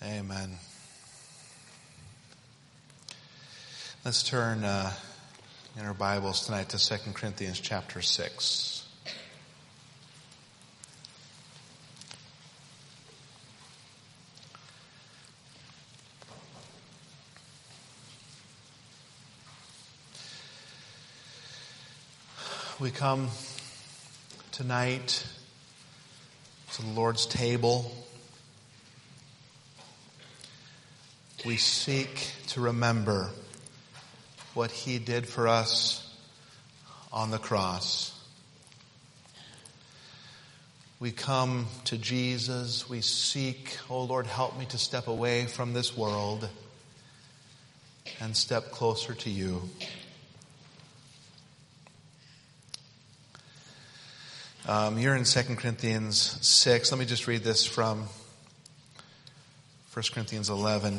Amen. Let's turn uh, in our Bibles tonight to 2 Corinthians chapter 6. We come tonight to the Lord's table. We seek to remember what He did for us on the cross. We come to Jesus. We seek, oh Lord, help me to step away from this world and step closer to you. Um, you're in 2 Corinthians 6. Let me just read this from 1 Corinthians 11,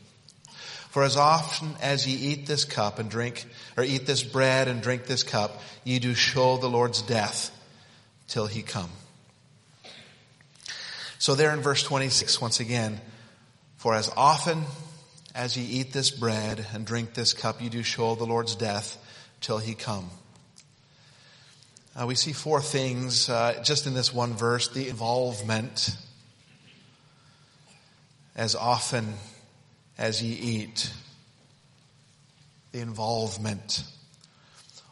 For as often as ye eat this cup and drink, or eat this bread and drink this cup, ye do show the Lord's death till he come. So there in verse 26, once again, for as often as ye eat this bread and drink this cup, ye do show the Lord's death till he come. Uh, we see four things uh, just in this one verse the involvement as often as ye eat, the involvement,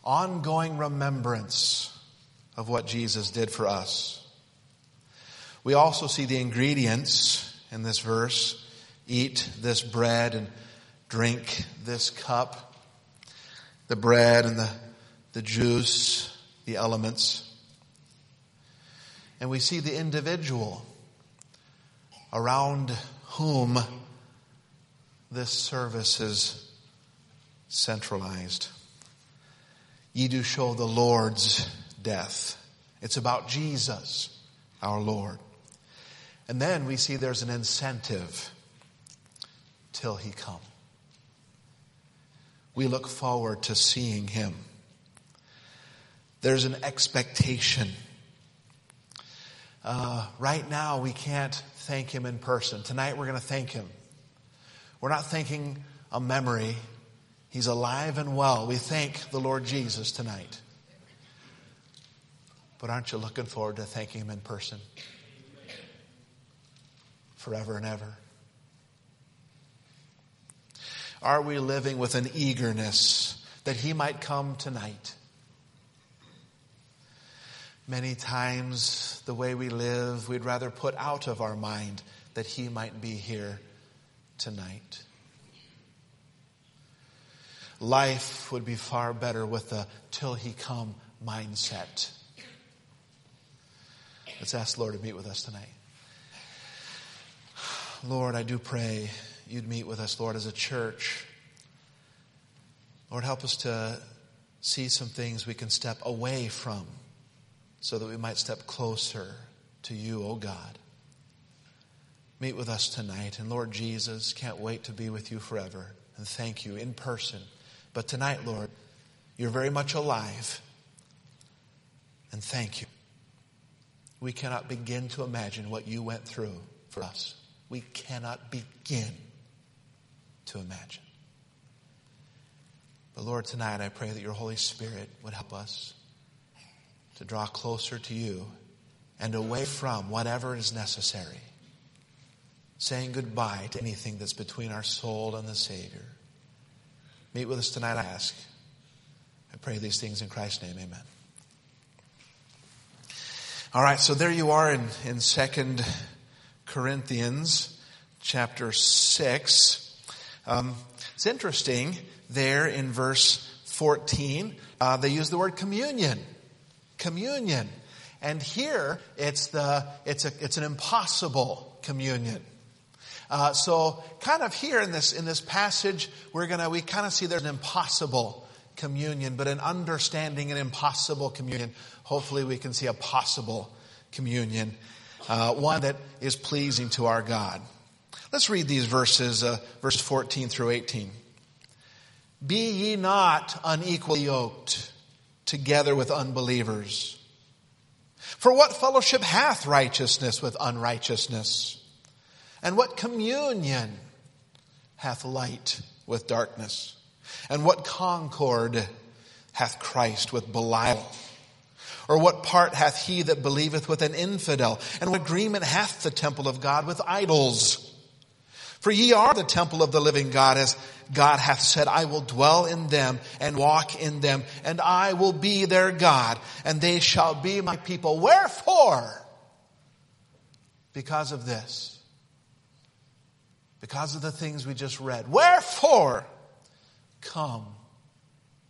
ongoing remembrance of what Jesus did for us. We also see the ingredients in this verse eat this bread and drink this cup, the bread and the, the juice the elements. And we see the individual around whom this service is centralized. Ye do show the Lord's death. It's about Jesus, our Lord. And then we see there's an incentive till he come. We look forward to seeing him. There's an expectation. Uh, right now, we can't thank Him in person. Tonight, we're going to thank Him. We're not thinking a memory. He's alive and well. We thank the Lord Jesus tonight. But aren't you looking forward to thanking Him in person? Forever and ever. Are we living with an eagerness that He might come tonight? Many times, the way we live, we'd rather put out of our mind that He might be here tonight. Life would be far better with a till He come mindset. Let's ask the Lord to meet with us tonight. Lord, I do pray you'd meet with us, Lord, as a church. Lord, help us to see some things we can step away from so that we might step closer to you, O oh God. Meet with us tonight. And Lord Jesus, can't wait to be with you forever. And thank you in person. But tonight, Lord, you're very much alive. And thank you. We cannot begin to imagine what you went through for us. We cannot begin to imagine. But Lord, tonight I pray that your Holy Spirit would help us to draw closer to you and away from whatever is necessary. Saying goodbye to anything that's between our soul and the Savior. Meet with us tonight, I ask. I pray these things in Christ's name. Amen. All right, so there you are in, in 2 Corinthians chapter 6. Um, it's interesting there in verse 14, uh, they use the word communion communion. And here it's the, it's a, it's an impossible communion. Uh, so, kind of here in this in this passage, we're gonna we kind of see there's an impossible communion, but an understanding an impossible communion. Hopefully, we can see a possible communion, uh, one that is pleasing to our God. Let's read these verses, uh, verses 14 through 18. Be ye not unequally yoked together with unbelievers. For what fellowship hath righteousness with unrighteousness? And what communion hath light with darkness? And what concord hath Christ with Belial? Or what part hath he that believeth with an infidel? And what agreement hath the temple of God with idols? For ye are the temple of the living God, as God hath said, I will dwell in them and walk in them, and I will be their God, and they shall be my people. Wherefore? Because of this. Because of the things we just read. Wherefore? Come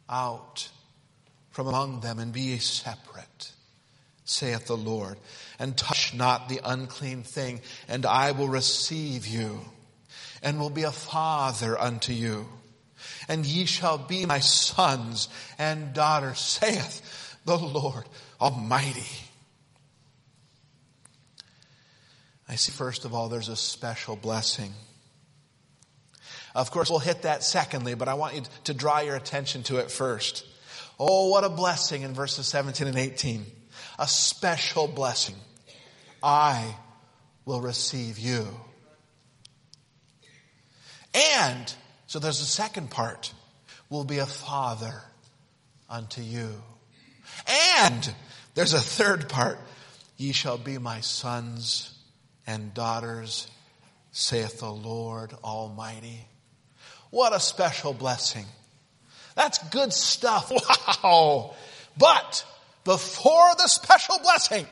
out from among them and be separate, saith the Lord, and touch not the unclean thing, and I will receive you and will be a father unto you. And ye shall be my sons and daughters, saith the Lord Almighty. I see, first of all, there's a special blessing. Of course, we'll hit that secondly, but I want you to draw your attention to it first. Oh, what a blessing in verses 17 and 18. A special blessing. I will receive you. And, so there's a second part, will be a father unto you. And, there's a third part, ye shall be my sons and daughters, saith the Lord Almighty. What a special blessing. That's good stuff. Wow. But before the special blessing,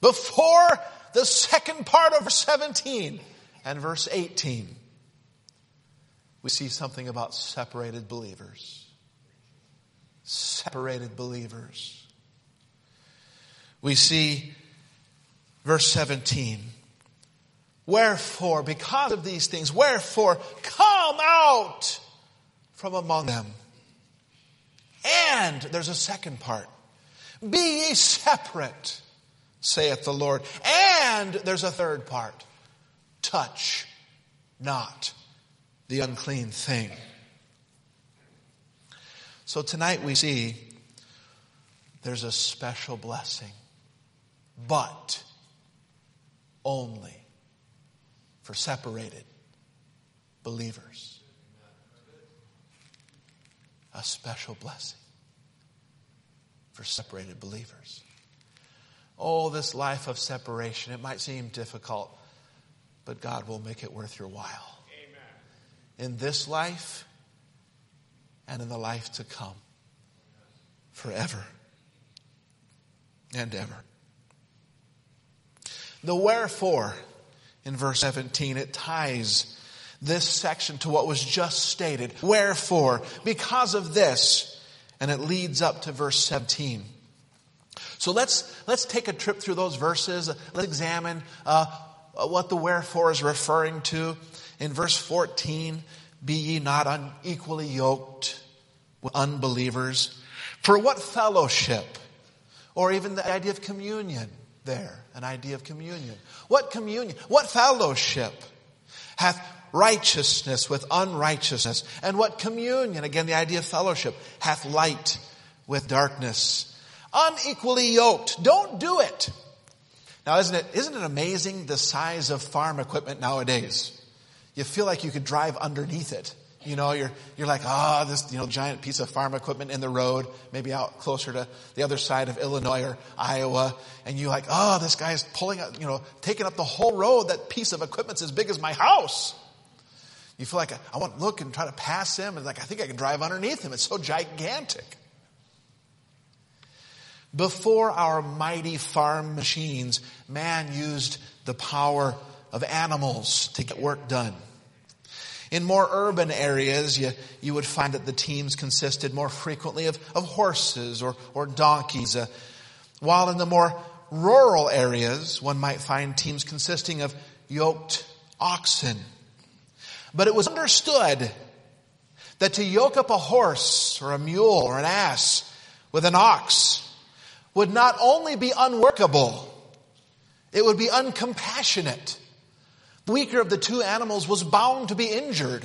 before the second part of verse 17, and verse 18, we see something about separated believers. Separated believers. We see verse 17. Wherefore, because of these things, wherefore, come out from among them. And there's a second part. Be ye separate, saith the Lord. And there's a third part touch not the unclean thing. So tonight we see there's a special blessing, but only for separated believers. A special blessing for separated believers. Oh, this life of separation, it might seem difficult but God will make it worth your while. Amen. In this life and in the life to come. Forever and ever. The wherefore in verse 17, it ties this section to what was just stated. Wherefore, because of this, and it leads up to verse 17. So let's, let's take a trip through those verses. Let's examine uh, uh, what the wherefore is referring to. In verse 14, be ye not unequally yoked with unbelievers. For what fellowship, or even the idea of communion there, an idea of communion. What communion, what fellowship hath righteousness with unrighteousness? And what communion, again the idea of fellowship, hath light with darkness? Unequally yoked. Don't do it. Now, isn't it, isn't it amazing the size of farm equipment nowadays? You feel like you could drive underneath it. You know, you're, you're like, ah, oh, this, you know, giant piece of farm equipment in the road, maybe out closer to the other side of Illinois or Iowa. And you're like, oh, this guy's pulling up, you know, taking up the whole road. That piece of equipment's as big as my house. You feel like, I want to look and try to pass him. And like, I think I can drive underneath him. It's so gigantic. Before our mighty farm machines, man used the power of animals to get work done. In more urban areas, you, you would find that the teams consisted more frequently of, of horses or, or donkeys, uh, while in the more rural areas, one might find teams consisting of yoked oxen. But it was understood that to yoke up a horse or a mule or an ass with an ox would not only be unworkable, it would be uncompassionate. Weaker of the two animals was bound to be injured.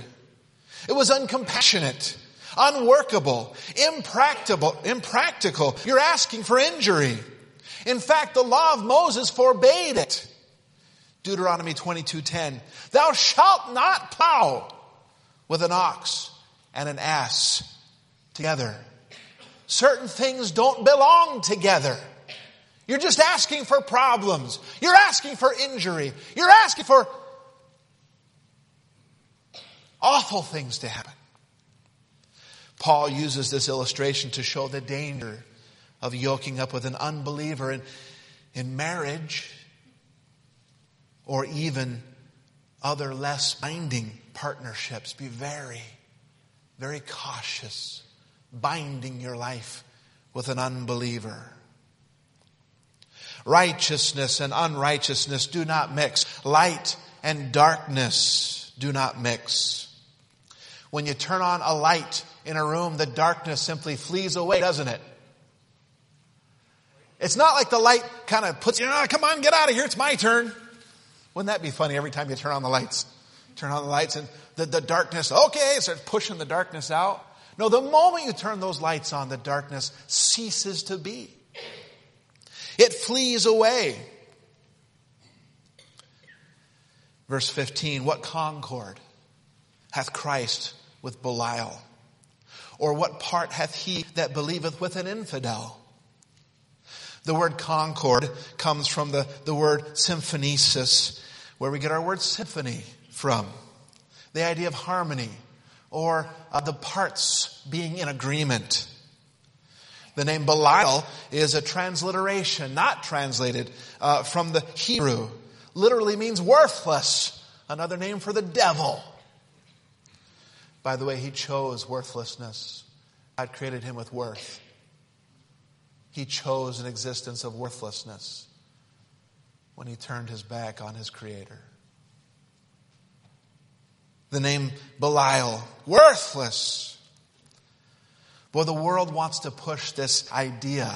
It was uncompassionate, unworkable, impractical, impractical. You're asking for injury. In fact, the law of Moses forbade it. Deuteronomy 22:10. Thou shalt not plow with an ox and an ass together. Certain things don't belong together. You're just asking for problems. You're asking for injury. You're asking for awful things to happen. Paul uses this illustration to show the danger of yoking up with an unbeliever in, in marriage or even other less binding partnerships. Be very, very cautious binding your life with an unbeliever. Righteousness and unrighteousness do not mix. Light and darkness do not mix. When you turn on a light in a room, the darkness simply flees away, doesn't it? It's not like the light kind of puts you, oh, come on, get out of here, it's my turn. Wouldn't that be funny every time you turn on the lights? Turn on the lights and the, the darkness, okay, starts pushing the darkness out. No, the moment you turn those lights on, the darkness ceases to be. It flees away. Verse 15, what concord hath Christ with Belial? Or what part hath he that believeth with an infidel? The word concord comes from the, the word symphonesis, where we get our word symphony from. The idea of harmony or uh, the parts being in agreement. The name Belial is a transliteration, not translated uh, from the Hebrew. Literally means worthless. Another name for the devil. By the way, he chose worthlessness. God created him with worth. He chose an existence of worthlessness when he turned his back on his Creator. The name Belial, worthless. Boy, the world wants to push this idea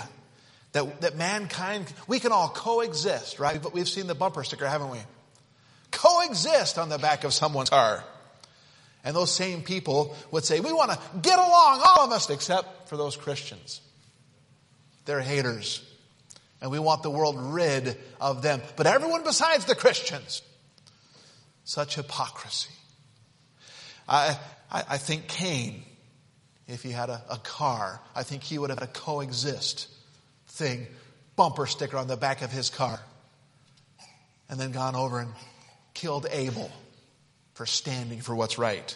that, that mankind, we can all coexist, right? But we've seen the bumper sticker, haven't we? Coexist on the back of someone's car. And those same people would say, we want to get along, all of us, except for those Christians. They're haters. And we want the world rid of them. But everyone besides the Christians. Such hypocrisy. I, I, I think Cain, if he had a, a car, I think he would have had a coexist thing, bumper sticker on the back of his car. And then gone over and killed Abel for standing for what's right.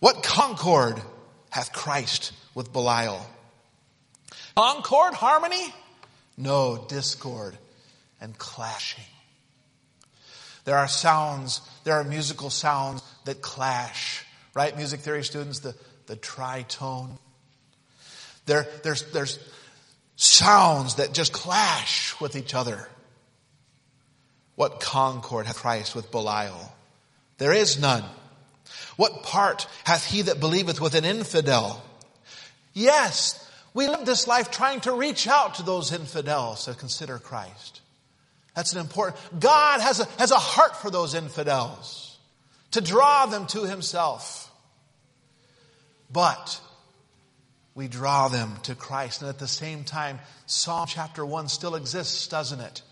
What concord hath Christ with Belial? Concord, harmony? No, discord and clashing. There are sounds, there are musical sounds that clash, right? Music theory students, the, the tritone. There, there's, there's sounds that just clash with each other. What concord hath Christ with Belial? There is none. What part hath he that believeth with an infidel? Yes, we live this life trying to reach out to those infidels to consider Christ. That's an important, God has a, has a heart for those infidels to draw them to himself. But we draw them to Christ. And at the same time, Psalm chapter 1 still exists, doesn't it?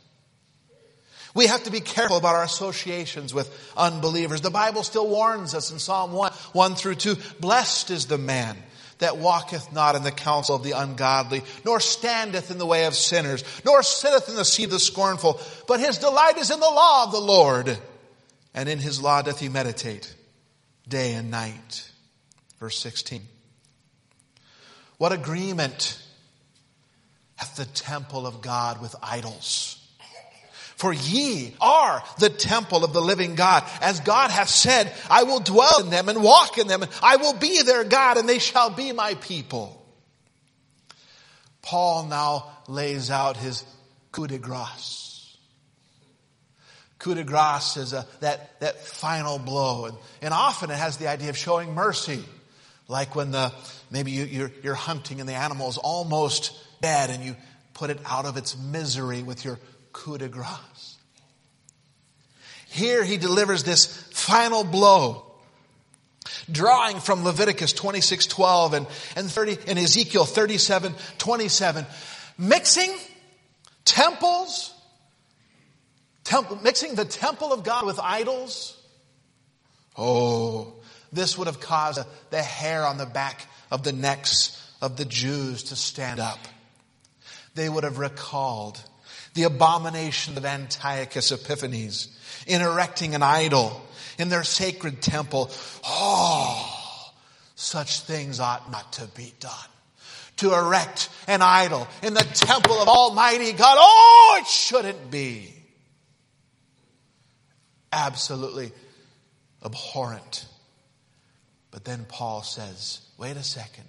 We have to be careful about our associations with unbelievers. The Bible still warns us in Psalm 1, 1 through 2, blessed is the man that walketh not in the counsel of the ungodly, nor standeth in the way of sinners, nor sitteth in the seat of the scornful, but his delight is in the law of the Lord, and in his law doth he meditate day and night. Verse 16. What agreement hath the temple of God with idols? For ye are the temple of the living God. As God hath said, I will dwell in them and walk in them, and I will be their God, and they shall be my people. Paul now lays out his coup de grace. Coup de grace is a, that, that final blow. And, and often it has the idea of showing mercy. Like when the, maybe you, you're, you're hunting and the animal is almost dead and you put it out of its misery with your coup de grace. Here he delivers this final blow drawing from Leviticus 26, 12 and, and 30, and Ezekiel 37, 27, mixing temples, temple, mixing the temple of God with idols. Oh, this would have caused the hair on the back of the necks of the Jews to stand up. They would have recalled the abomination of Antiochus Epiphanes in erecting an idol in their sacred temple. Oh, such things ought not to be done. To erect an idol in the temple of Almighty God. Oh, it shouldn't be. Absolutely abhorrent. But then Paul says, wait a second.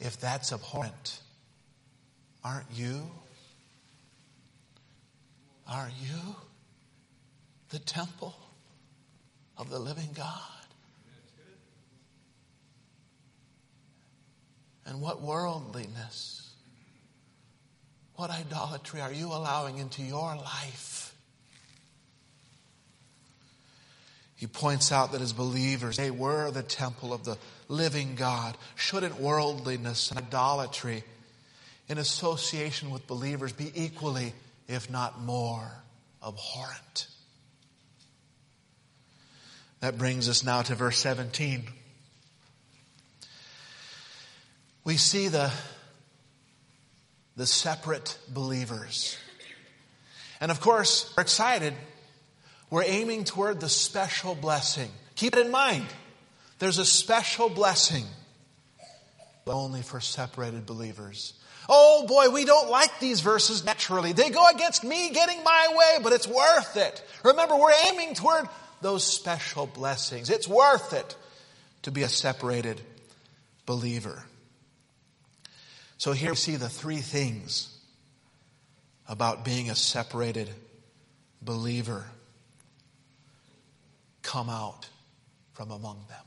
If that's abhorrent, aren't you? Are you the temple of the living God. And what worldliness, what idolatry are you allowing into your life? He points out that as believers, they were the temple of the living God. Shouldn't worldliness and idolatry in association with believers be equally, if not more, abhorrent? That brings us now to verse 17. We see the, the separate believers. And of course, we're excited. We're aiming toward the special blessing. Keep it in mind. There's a special blessing, only for separated believers. Oh boy, we don't like these verses naturally. They go against me getting my way, but it's worth it. Remember, we're aiming toward those special blessings. It's worth it to be a separated believer. So here we see the three things about being a separated believer come out from among them.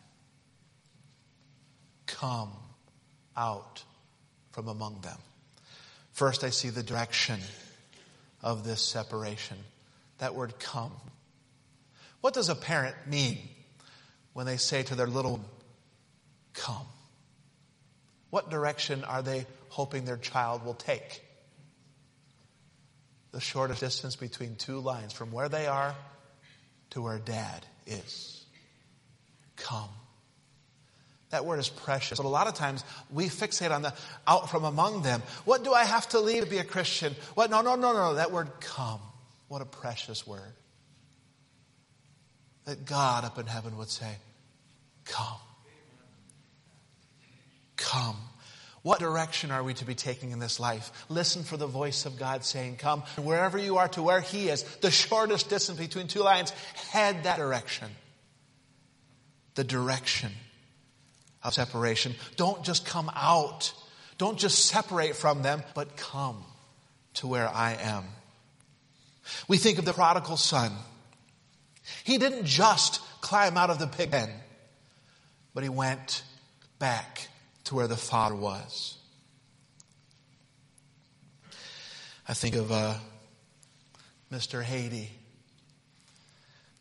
Come out from among them. First, I see the direction of this separation. That word come what does a parent mean when they say to their little come? What direction are they hoping their child will take? The shortest distance between two lines from where they are to where dad is. Come. That word is precious. But a lot of times we fixate on the out from among them. What do I have to leave to be a Christian? What? No, no, no, no. That word come. What a precious word that God up in heaven would say, Come. Come. What direction are we to be taking in this life? Listen for the voice of God saying, Come. Wherever you are to where He is, the shortest distance between two lines, head that direction. The direction of separation. Don't just come out. Don't just separate from them, but come to where I am. We think of the prodigal son. He didn't just climb out of the pig pen, but he went back to where the Father was. I think of uh, Mr. Haiti.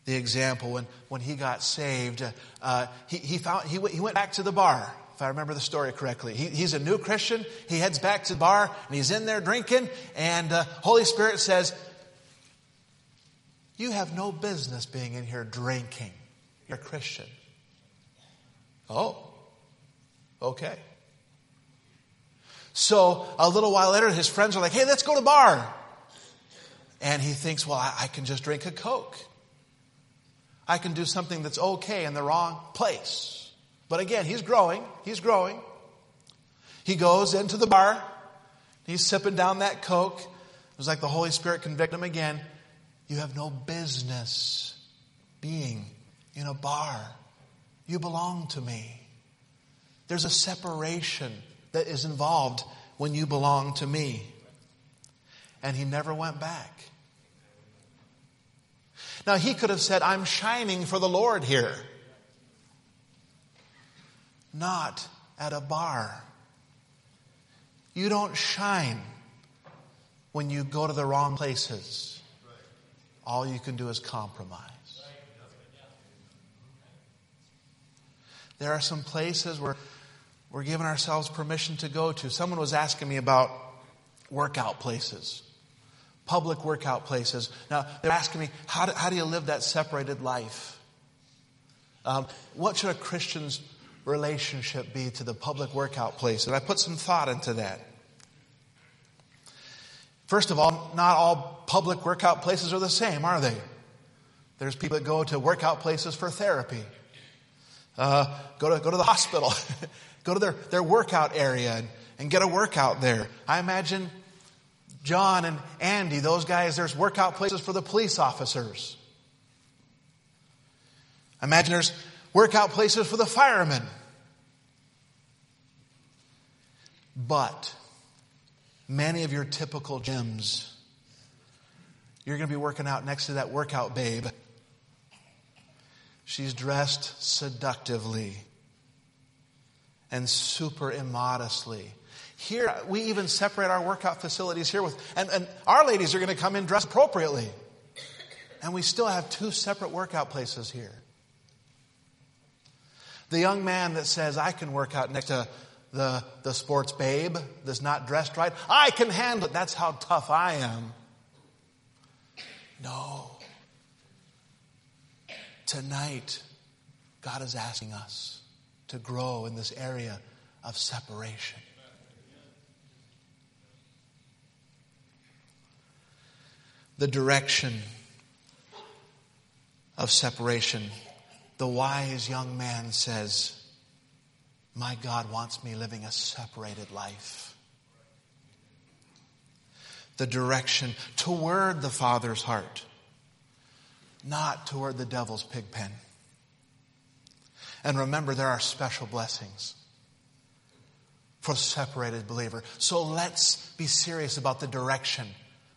The example when, when he got saved, uh, he, he, found, he, he went back to the bar, if I remember the story correctly. He, he's a new Christian. He heads back to the bar and he's in there drinking, and uh, Holy Spirit says, you have no business being in here drinking. You're a Christian. Oh, okay. So a little while later, his friends are like, hey, let's go to the bar. And he thinks, well, I can just drink a Coke. I can do something that's okay in the wrong place. But again, he's growing. He's growing. He goes into the bar. He's sipping down that Coke. It was like the Holy Spirit convicted him again. You have no business being in a bar. You belong to me. There's a separation that is involved when you belong to me. And he never went back. Now, he could have said, I'm shining for the Lord here. Not at a bar. You don't shine when you go to the wrong places. All you can do is compromise. There are some places where we're giving ourselves permission to go to. Someone was asking me about workout places, public workout places. Now, they're asking me, how do, how do you live that separated life? Um, what should a Christian's relationship be to the public workout place? And I put some thought into that. First of all, not all public workout places are the same, are they? There's people that go to workout places for therapy. Uh, go to go to the hospital, go to their, their workout area and, and get a workout there. I imagine John and Andy, those guys, there's workout places for the police officers. Imagine there's workout places for the firemen. But many of your typical gyms, you're going to be working out next to that workout babe She's dressed seductively and super immodestly. Here, we even separate our workout facilities here with, and, and our ladies are going to come in dressed appropriately. And we still have two separate workout places here. The young man that says, I can work out next to the, the sports babe that's not dressed right, I can handle it. That's how tough I am. No. Tonight, God is asking us to grow in this area of separation. The direction of separation. The wise young man says, My God wants me living a separated life. The direction toward the Father's heart not toward the devil's pig pen. And remember, there are special blessings for separated believer. So let's be serious about the direction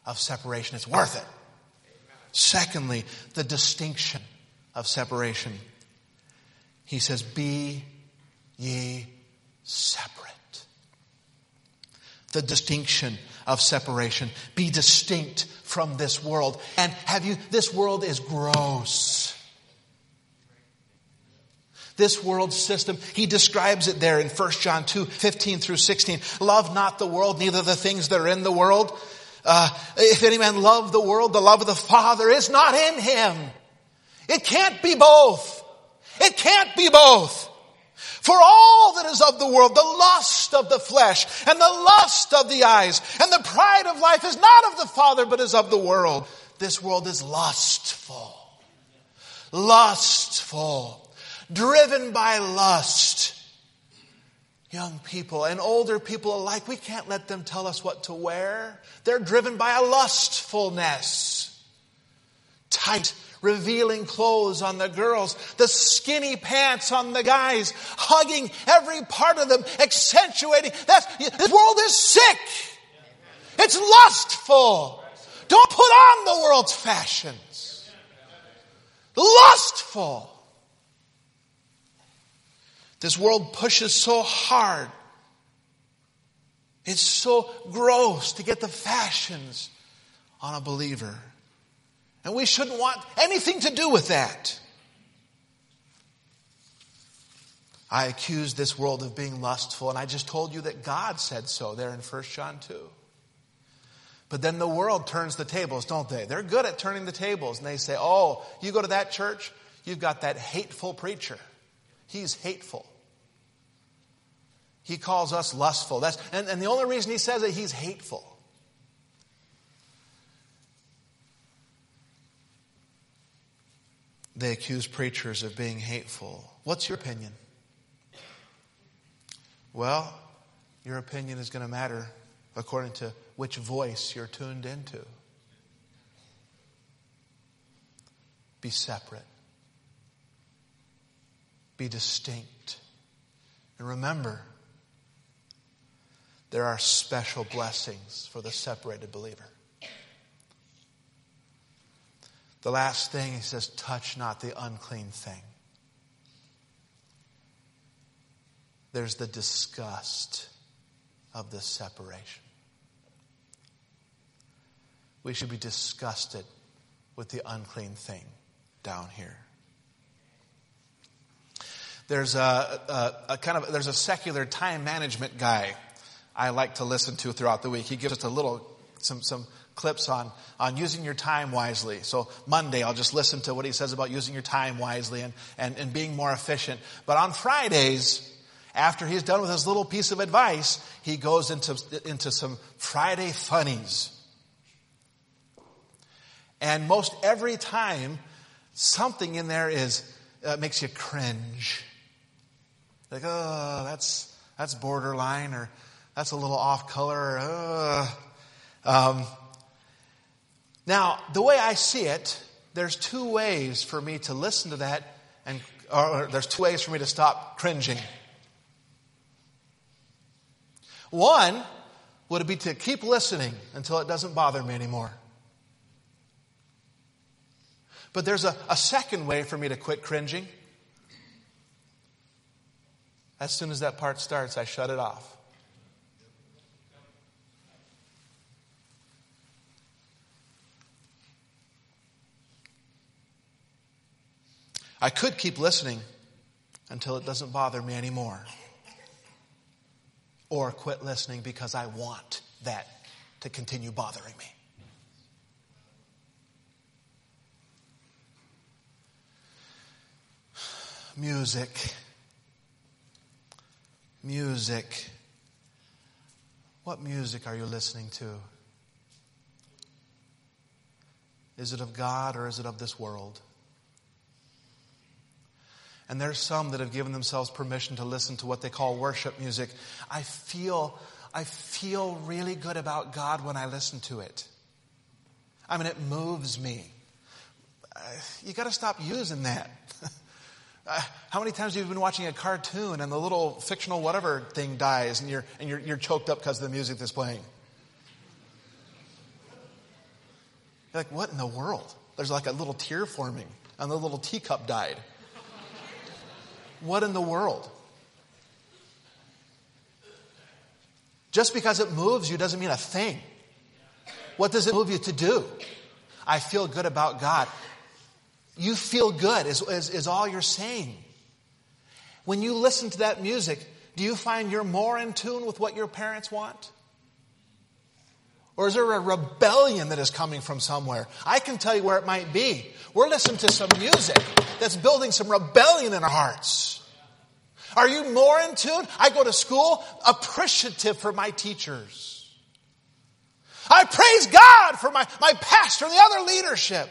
of separation. It's worth it. Secondly, the distinction of separation. He says, Be ye separate. The distinction of separation. Be distinct from this world. And have you, this world is gross. This world system, he describes it there in 1 John 2, 15 through 16. Love not the world, neither the things that are in the world. Uh, if any man love the world, the love of the Father is not in him. It can't be both. It can't be both. For all that is of the world, the lust of the flesh and the lust of the eyes and the pride of life is not of the Father, but is of the world. This world is lustful. Lustful. Driven by lust. Young people and older people alike, we can't let them tell us what to wear. They're driven by a lustfulness. Tight revealing clothes on the girls, the skinny pants on the guys, hugging every part of them, accentuating. That's, this world is sick. It's lustful. Don't put on the world's fashions. Lustful. This world pushes so hard. It's so gross to get the fashions on a believer. And we shouldn't want anything to do with that. I accuse this world of being lustful, and I just told you that God said so there in 1 John 2. But then the world turns the tables, don't they? They're good at turning the tables, and they say, Oh, you go to that church, you've got that hateful preacher. He's hateful. He calls us lustful. That's, and, and the only reason he says it, he's hateful. They accuse preachers of being hateful. What's your opinion? Well, your opinion is going to matter according to which voice you're tuned into. Be separate. Be distinct. And remember, there are special blessings for the separated believer. The last thing, he says, touch not the unclean thing. There's the disgust of this separation. We should be disgusted with the unclean thing down here. There's a, a, a, kind of there's a secular time management guy I like to listen to throughout the week. He gives us a little some some clips on on using your time wisely. So Monday I'll just listen to what he says about using your time wisely and and, and being more efficient. But on Fridays, after he's done with his little piece of advice, he goes into into some Friday funnies. And most every time, something in there is uh, makes you cringe. Like, oh, that's, that's borderline, or that's a little off color. Uh. Um, now, the way I see it, there's two ways for me to listen to that, and or there's two ways for me to stop cringing. One would be to keep listening until it doesn't bother me anymore. But there's a, a second way for me to quit cringing. As soon as that part starts, I shut it off. I could keep listening until it doesn't bother me anymore. Or quit listening because I want that to continue bothering me. Music music. What music are you listening to? Is it of God or is it of this world? And there's some that have given themselves permission to listen to what they call worship music. I feel, I feel really good about God when I listen to it. I mean, it moves me. You got to stop using that. Uh, how many times have you been watching a cartoon and the little fictional whatever thing dies and you're, and you're, you're choked up because of the music that's playing? You're like, what in the world? There's like a little tear forming and the little teacup died. What in the world? Just because it moves you doesn't mean a thing. What does it move you to do? I feel good about God. You feel good, is, is, is all you're saying. When you listen to that music, do you find you're more in tune with what your parents want? Or is there a rebellion that is coming from somewhere? I can tell you where it might be. We're listening to some music that's building some rebellion in our hearts. Are you more in tune? I go to school appreciative for my teachers. I praise God for my, my pastor and the other leadership.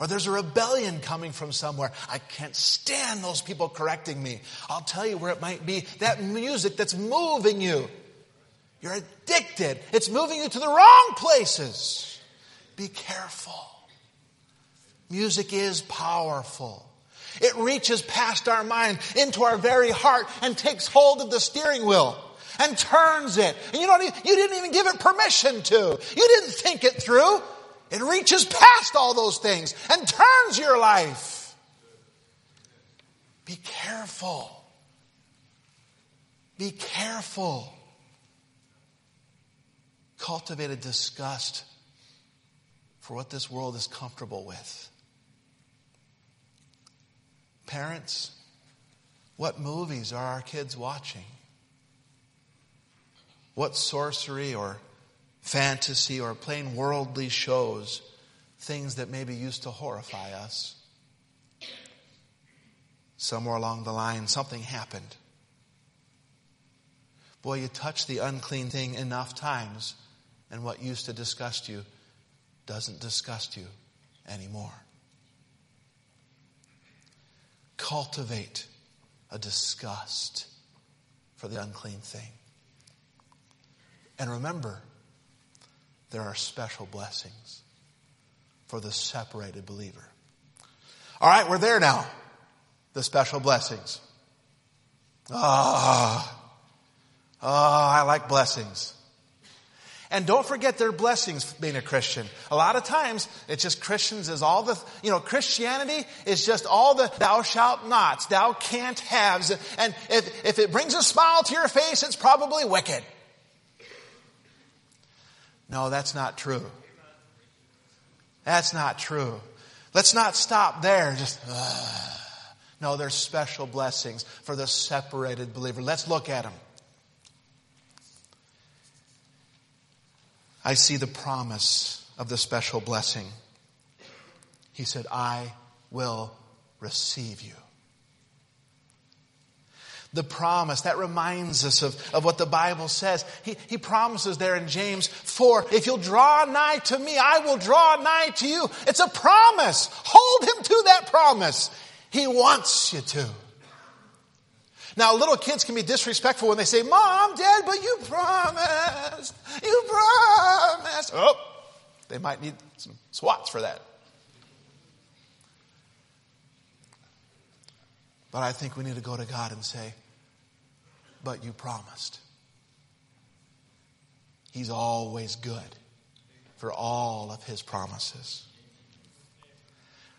Or there's a rebellion coming from somewhere. I can't stand those people correcting me. I'll tell you where it might be. That music that's moving you. You're addicted. It's moving you to the wrong places. Be careful. Music is powerful. It reaches past our mind into our very heart and takes hold of the steering wheel and turns it. And you don't even, you didn't even give it permission to. You didn't think it through. It reaches past all those things and turns your life. Be careful. Be careful. Cultivate a disgust for what this world is comfortable with. Parents, what movies are our kids watching? What sorcery or fantasy or plain worldly shows, things that maybe used to horrify us. Somewhere along the line, something happened. Boy, you touch the unclean thing enough times, and what used to disgust you doesn't disgust you anymore. Cultivate a disgust for the unclean thing. And remember, there are special blessings for the separated believer. All right, we're there now. The special blessings. Ah, oh, oh, I like blessings. And don't forget their blessings being a Christian. A lot of times, it's just Christians is all the, you know, Christianity is just all the thou shalt nots, thou can't haves. And if, if it brings a smile to your face, it's probably wicked. No, that's not true. That's not true. Let's not stop there. Just, uh, no, there's special blessings for the separated believer. Let's look at them. I see the promise of the special blessing. He said, I will receive you. The promise, that reminds us of, of what the Bible says. He, he promises there in James 4, if you'll draw nigh to me, I will draw nigh to you. It's a promise. Hold him to that promise. He wants you to. Now, little kids can be disrespectful when they say, Mom, Dad, but you promised. You promised. Oh, they might need some swats for that. But I think we need to go to God and say, But you promised. He's always good for all of his promises.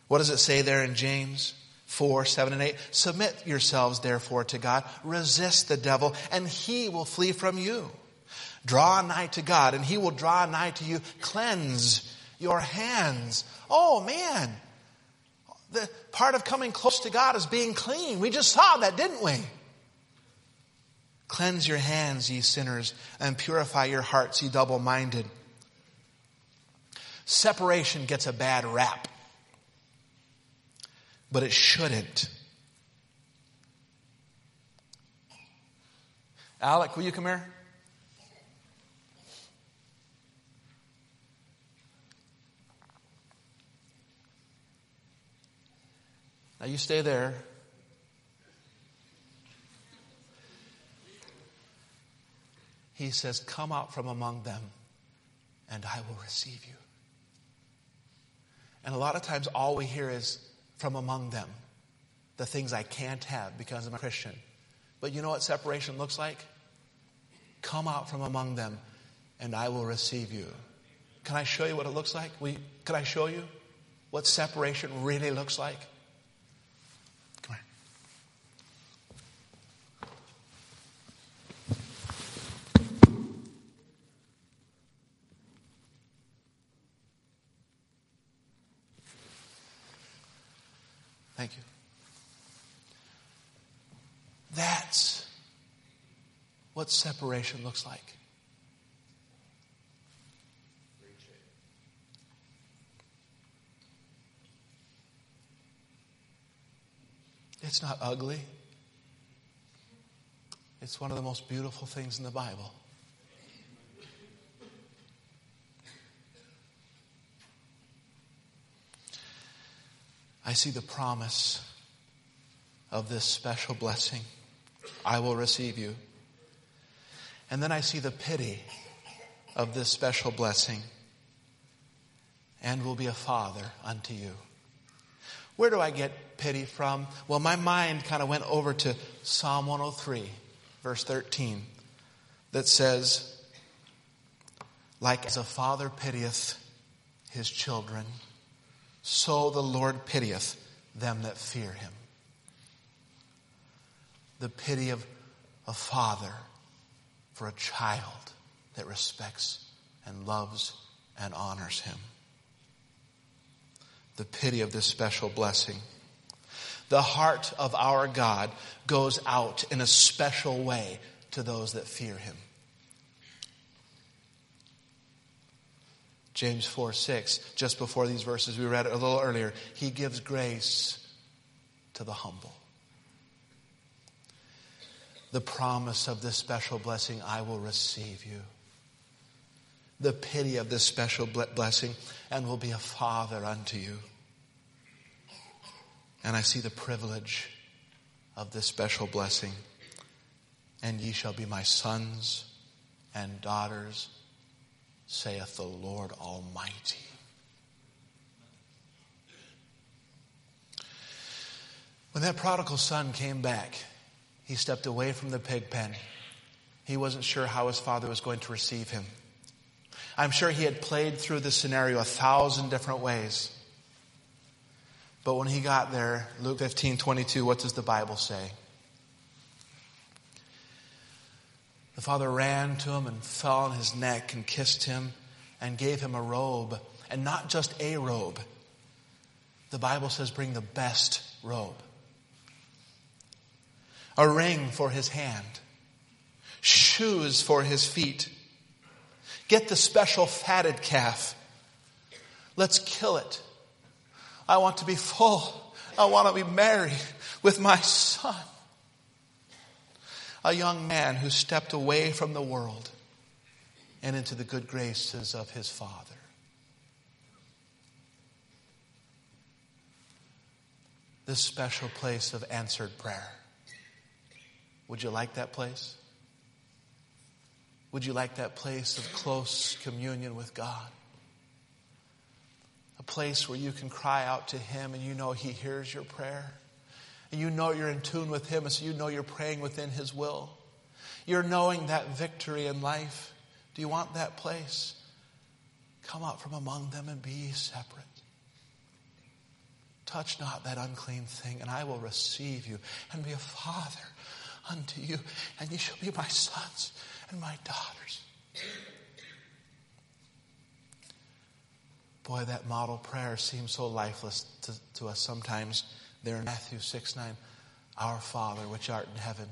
What does it say there in James? 4, 7, and 8. Submit yourselves, therefore, to God. Resist the devil, and he will flee from you. Draw nigh to God, and he will draw nigh to you. Cleanse your hands. Oh, man. The part of coming close to God is being clean. We just saw that, didn't we? Cleanse your hands, ye sinners, and purify your hearts, ye double minded. Separation gets a bad rap but it shouldn't. Alec, will you come here? Now you stay there. He says, Come out from among them, and I will receive you. And a lot of times, all we hear is, from among them the things I can't have because I'm a Christian. But you know what separation looks like? Come out from among them and I will receive you. Can I show you what it looks like? We, can I show you what separation really looks like? Thank you. That's what separation looks like. It's not ugly. It's one of the most beautiful things in the Bible. I see the promise of this special blessing. I will receive you. And then I see the pity of this special blessing and will be a father unto you. Where do I get pity from? Well, my mind kind of went over to Psalm 103, verse 13, that says, Like as a father pitieth his children, so the Lord pitieth them that fear him. The pity of a father for a child that respects and loves and honors him. The pity of this special blessing. The heart of our God goes out in a special way to those that fear him. James 4 6, just before these verses we read a little earlier, he gives grace to the humble. The promise of this special blessing, I will receive you. The pity of this special blessing, and will be a father unto you. And I see the privilege of this special blessing. And ye shall be my sons and daughters saith the Lord Almighty. When that prodigal son came back, he stepped away from the pig pen. He wasn't sure how his father was going to receive him. I'm sure he had played through the scenario a thousand different ways. But when he got there, Luke 15, 22, what does the Bible say? The father ran to him and fell on his neck and kissed him and gave him a robe. And not just a robe. The Bible says, bring the best robe. A ring for his hand. Shoes for his feet. Get the special fatted calf. Let's kill it. I want to be full. I want to be married with my son. A young man who stepped away from the world and into the good graces of his father. This special place of answered prayer. Would you like that place? Would you like that place of close communion with God? A place where you can cry out to Him and you know He hears your prayer. And you know you're in tune with Him, and so you know you're praying within His will. You're knowing that victory in life. Do you want that place? Come out from among them and be separate. Touch not that unclean thing, and I will receive you and be a father unto you, and ye shall be my sons and my daughters. Boy, that model prayer seems so lifeless to, to us sometimes there in Matthew 6 9. Our Father, which art in heaven.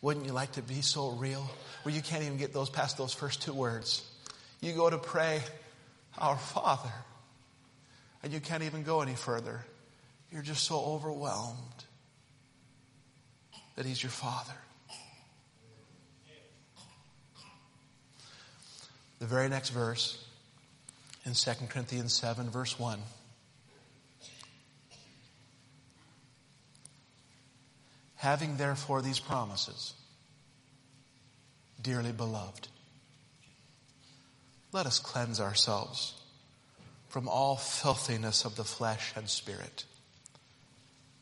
Wouldn't you like to be so real where you can't even get those past those first two words? You go to pray, Our Father, and you can't even go any further. You're just so overwhelmed that He's your Father. The very next verse in 2 Corinthians 7, verse 1. Having therefore these promises, dearly beloved, let us cleanse ourselves from all filthiness of the flesh and spirit,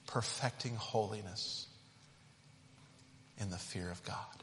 perfecting holiness in the fear of God.